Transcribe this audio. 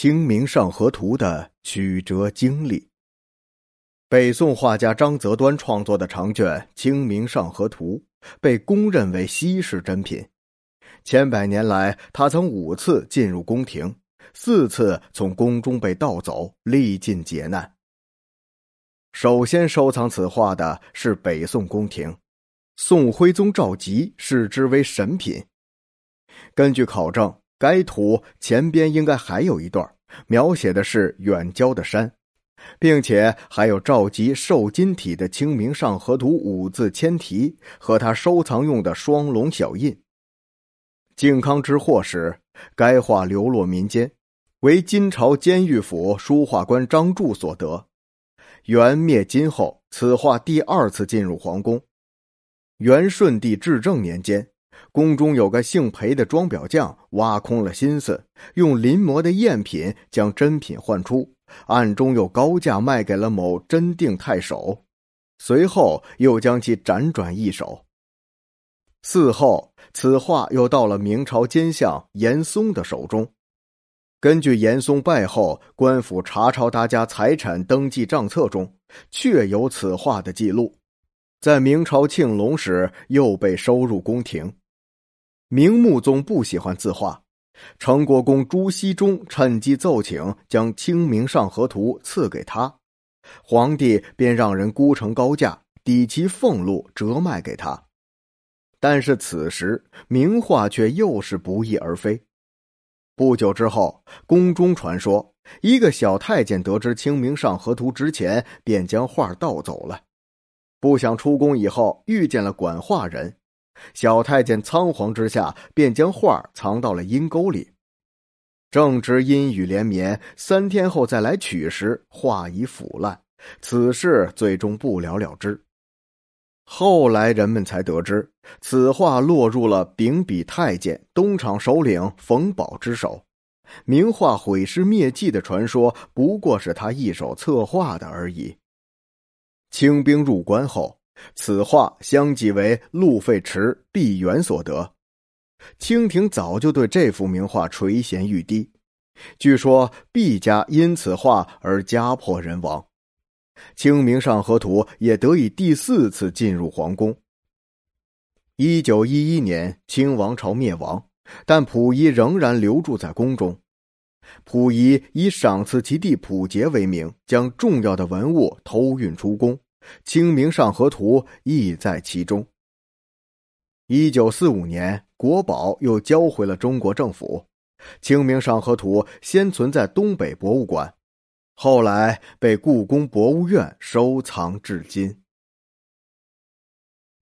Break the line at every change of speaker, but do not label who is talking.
清明上河图》的曲折经历。北宋画家张择端创作的长卷《清明上河图》被公认为稀世珍品。千百年来，他曾五次进入宫廷，四次从宫中被盗走，历尽劫难。首先收藏此画的是北宋宫廷，宋徽宗赵佶视之为神品。根据考证。该图前边应该还有一段，描写的是远郊的山，并且还有赵佶瘦金体的《清明上河图》五字铅题和他收藏用的双龙小印。靖康之祸时，该画流落民间，为金朝监狱府书画官张柱所得。元灭金后，此画第二次进入皇宫。元顺帝至正年间。宫中有个姓裴的装裱匠，挖空了心思，用临摹的赝品将真品换出，暗中又高价卖给了某真定太守，随后又将其辗转易手。嗣后，此画又到了明朝奸相严嵩的手中。根据严嵩败后官府查抄他家财产登记账册中，确有此画的记录，在明朝庆隆时又被收入宫廷。明穆宗不喜欢字画，成国公朱熹中趁机奏请将《清明上河图》赐给他，皇帝便让人估成高价，抵其俸禄折卖给他。但是此时名画却又是不翼而飞。不久之后，宫中传说一个小太监得知《清明上河图》值钱，便将画盗走了。不想出宫以后遇见了管画人。小太监仓皇之下，便将画藏到了阴沟里。正值阴雨连绵，三天后再来取时，画已腐烂。此事最终不了了之。后来人们才得知，此画落入了秉笔太监、东厂首领冯保之手。名画毁尸灭迹的传说，不过是他一手策划的而已。清兵入关后。此画相继为路费池、毕沅所得，清廷早就对这幅名画垂涎欲滴。据说毕家因此画而家破人亡，《清明上河图》也得以第四次进入皇宫。一九一一年，清王朝灭亡，但溥仪仍然留住在宫中。溥仪以赏赐其弟溥杰为名，将重要的文物偷运出宫。《清明上河图》亦在其中。一九四五年，国宝又交回了中国政府。《清明上河图》先存在东北博物馆，后来被故宫博物院收藏至今。